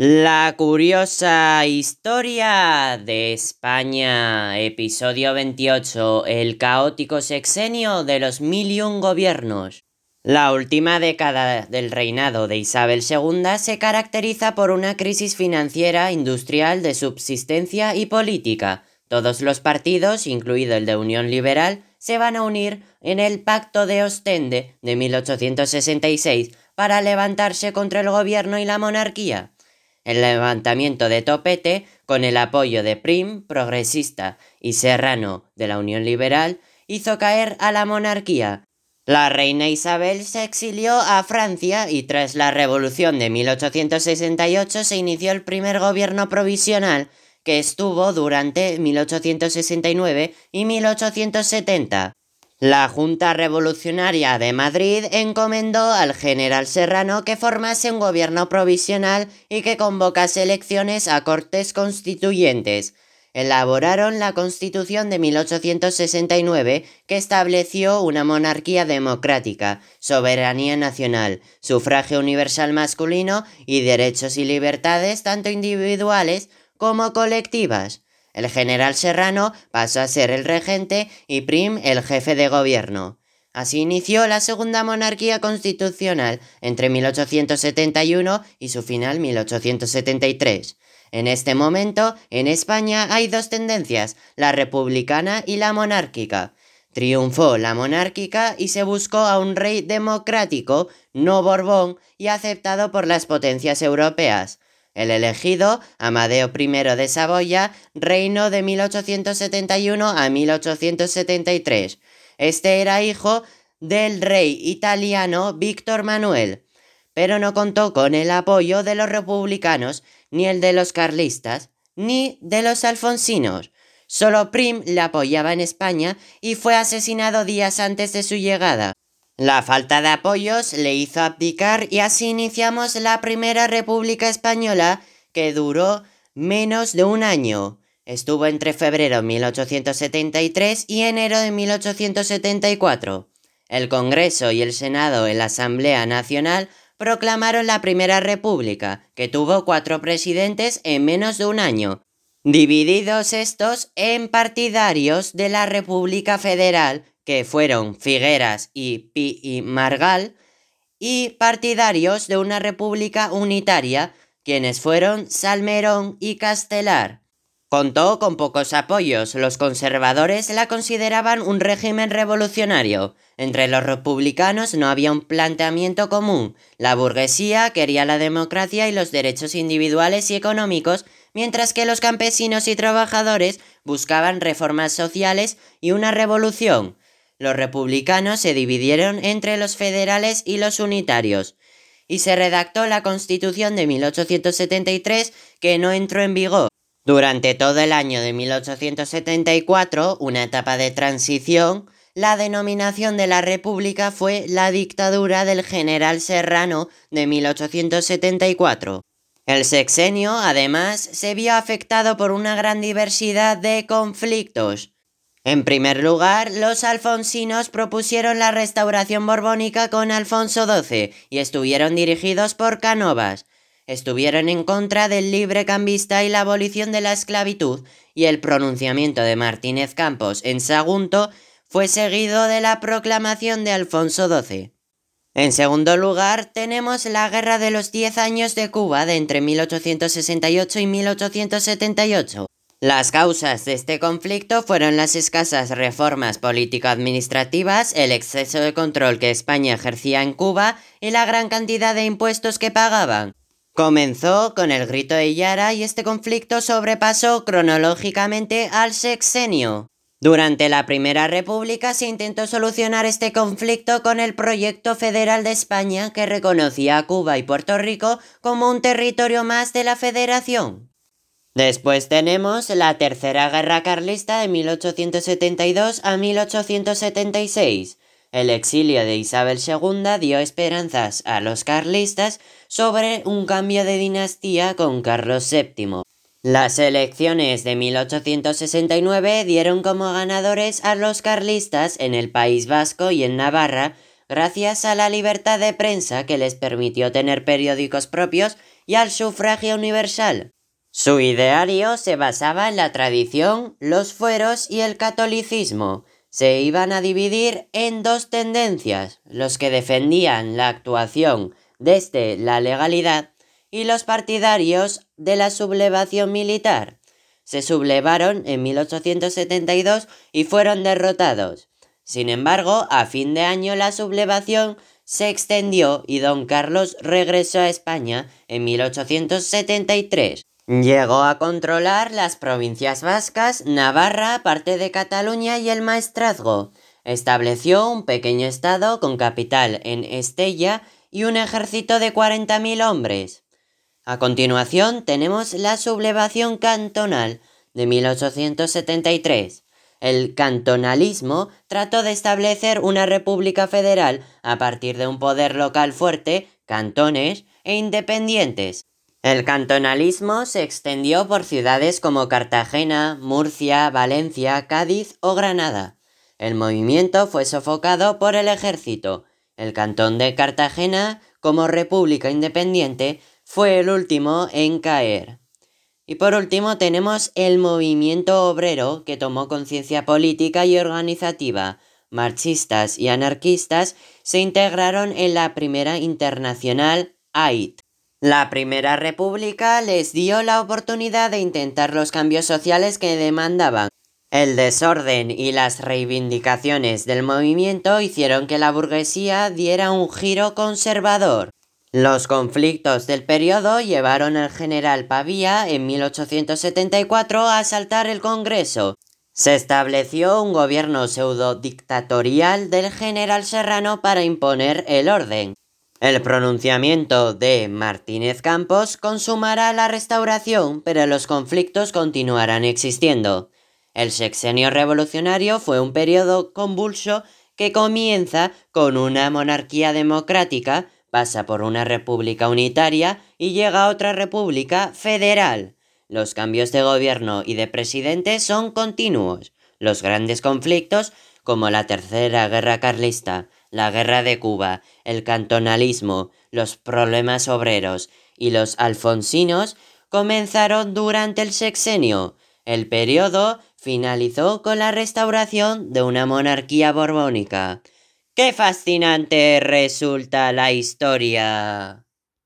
La curiosa historia de España, episodio 28, el caótico sexenio de los mil y un gobiernos. La última década del reinado de Isabel II se caracteriza por una crisis financiera, industrial, de subsistencia y política. Todos los partidos, incluido el de Unión Liberal, se van a unir en el Pacto de Ostende de 1866 para levantarse contra el gobierno y la monarquía. El levantamiento de Topete, con el apoyo de Prim, progresista, y Serrano, de la Unión Liberal, hizo caer a la monarquía. La reina Isabel se exilió a Francia y tras la Revolución de 1868 se inició el primer gobierno provisional que estuvo durante 1869 y 1870. La Junta Revolucionaria de Madrid encomendó al general Serrano que formase un gobierno provisional y que convocase elecciones a cortes constituyentes. Elaboraron la Constitución de 1869 que estableció una monarquía democrática, soberanía nacional, sufragio universal masculino y derechos y libertades tanto individuales como colectivas. El general Serrano pasó a ser el regente y Prim el jefe de gobierno. Así inició la segunda monarquía constitucional entre 1871 y su final 1873. En este momento, en España hay dos tendencias, la republicana y la monárquica. Triunfó la monárquica y se buscó a un rey democrático, no Borbón, y aceptado por las potencias europeas. El elegido, Amadeo I de Saboya, reinó de 1871 a 1873. Este era hijo del rey italiano Víctor Manuel, pero no contó con el apoyo de los republicanos, ni el de los carlistas, ni de los alfonsinos. Solo Prim le apoyaba en España y fue asesinado días antes de su llegada. La falta de apoyos le hizo abdicar y así iniciamos la primera República Española que duró menos de un año. Estuvo entre febrero de 1873 y enero de 1874. El Congreso y el Senado en la Asamblea Nacional proclamaron la Primera República, que tuvo cuatro presidentes en menos de un año, divididos estos en partidarios de la República Federal que fueron Figueras y Pi y Margal, y partidarios de una república unitaria, quienes fueron Salmerón y Castelar. Contó con pocos apoyos, los conservadores la consideraban un régimen revolucionario. Entre los republicanos no había un planteamiento común. La burguesía quería la democracia y los derechos individuales y económicos, mientras que los campesinos y trabajadores buscaban reformas sociales y una revolución. Los republicanos se dividieron entre los federales y los unitarios, y se redactó la Constitución de 1873 que no entró en vigor. Durante todo el año de 1874, una etapa de transición, la denominación de la República fue la dictadura del general Serrano de 1874. El sexenio, además, se vio afectado por una gran diversidad de conflictos, en primer lugar, los alfonsinos propusieron la restauración borbónica con Alfonso XII y estuvieron dirigidos por Cánovas. Estuvieron en contra del libre cambista y la abolición de la esclavitud, y el pronunciamiento de Martínez Campos en Sagunto fue seguido de la proclamación de Alfonso XII. En segundo lugar, tenemos la Guerra de los Diez Años de Cuba de entre 1868 y 1878. Las causas de este conflicto fueron las escasas reformas político-administrativas, el exceso de control que España ejercía en Cuba y la gran cantidad de impuestos que pagaban. Comenzó con el grito de Yara y este conflicto sobrepasó cronológicamente al sexenio. Durante la Primera República se intentó solucionar este conflicto con el Proyecto Federal de España que reconocía a Cuba y Puerto Rico como un territorio más de la Federación. Después tenemos la Tercera Guerra Carlista de 1872 a 1876. El exilio de Isabel II dio esperanzas a los carlistas sobre un cambio de dinastía con Carlos VII. Las elecciones de 1869 dieron como ganadores a los carlistas en el País Vasco y en Navarra, gracias a la libertad de prensa que les permitió tener periódicos propios y al sufragio universal. Su ideario se basaba en la tradición, los fueros y el catolicismo. Se iban a dividir en dos tendencias, los que defendían la actuación desde la legalidad y los partidarios de la sublevación militar. Se sublevaron en 1872 y fueron derrotados. Sin embargo, a fin de año la sublevación se extendió y don Carlos regresó a España en 1873. Llegó a controlar las provincias vascas, Navarra, parte de Cataluña y el Maestrazgo. Estableció un pequeño estado con capital en Estella y un ejército de 40.000 hombres. A continuación tenemos la sublevación cantonal de 1873. El cantonalismo trató de establecer una república federal a partir de un poder local fuerte, cantones e independientes. El cantonalismo se extendió por ciudades como Cartagena, Murcia, Valencia, Cádiz o Granada. El movimiento fue sofocado por el ejército. El cantón de Cartagena, como república independiente, fue el último en caer. Y por último tenemos el movimiento obrero que tomó conciencia política y organizativa. Marxistas y anarquistas se integraron en la primera internacional AIT. La Primera República les dio la oportunidad de intentar los cambios sociales que demandaban. El desorden y las reivindicaciones del movimiento hicieron que la burguesía diera un giro conservador. Los conflictos del periodo llevaron al general Pavía en 1874 a asaltar el Congreso. Se estableció un gobierno pseudo dictatorial del general Serrano para imponer el orden. El pronunciamiento de Martínez Campos consumará la restauración, pero los conflictos continuarán existiendo. El sexenio revolucionario fue un periodo convulso que comienza con una monarquía democrática, pasa por una república unitaria y llega a otra república federal. Los cambios de gobierno y de presidente son continuos. Los grandes conflictos, como la Tercera Guerra Carlista, la guerra de Cuba, el cantonalismo, los problemas obreros y los alfonsinos comenzaron durante el sexenio. El periodo finalizó con la restauración de una monarquía borbónica. ¡Qué fascinante resulta la historia!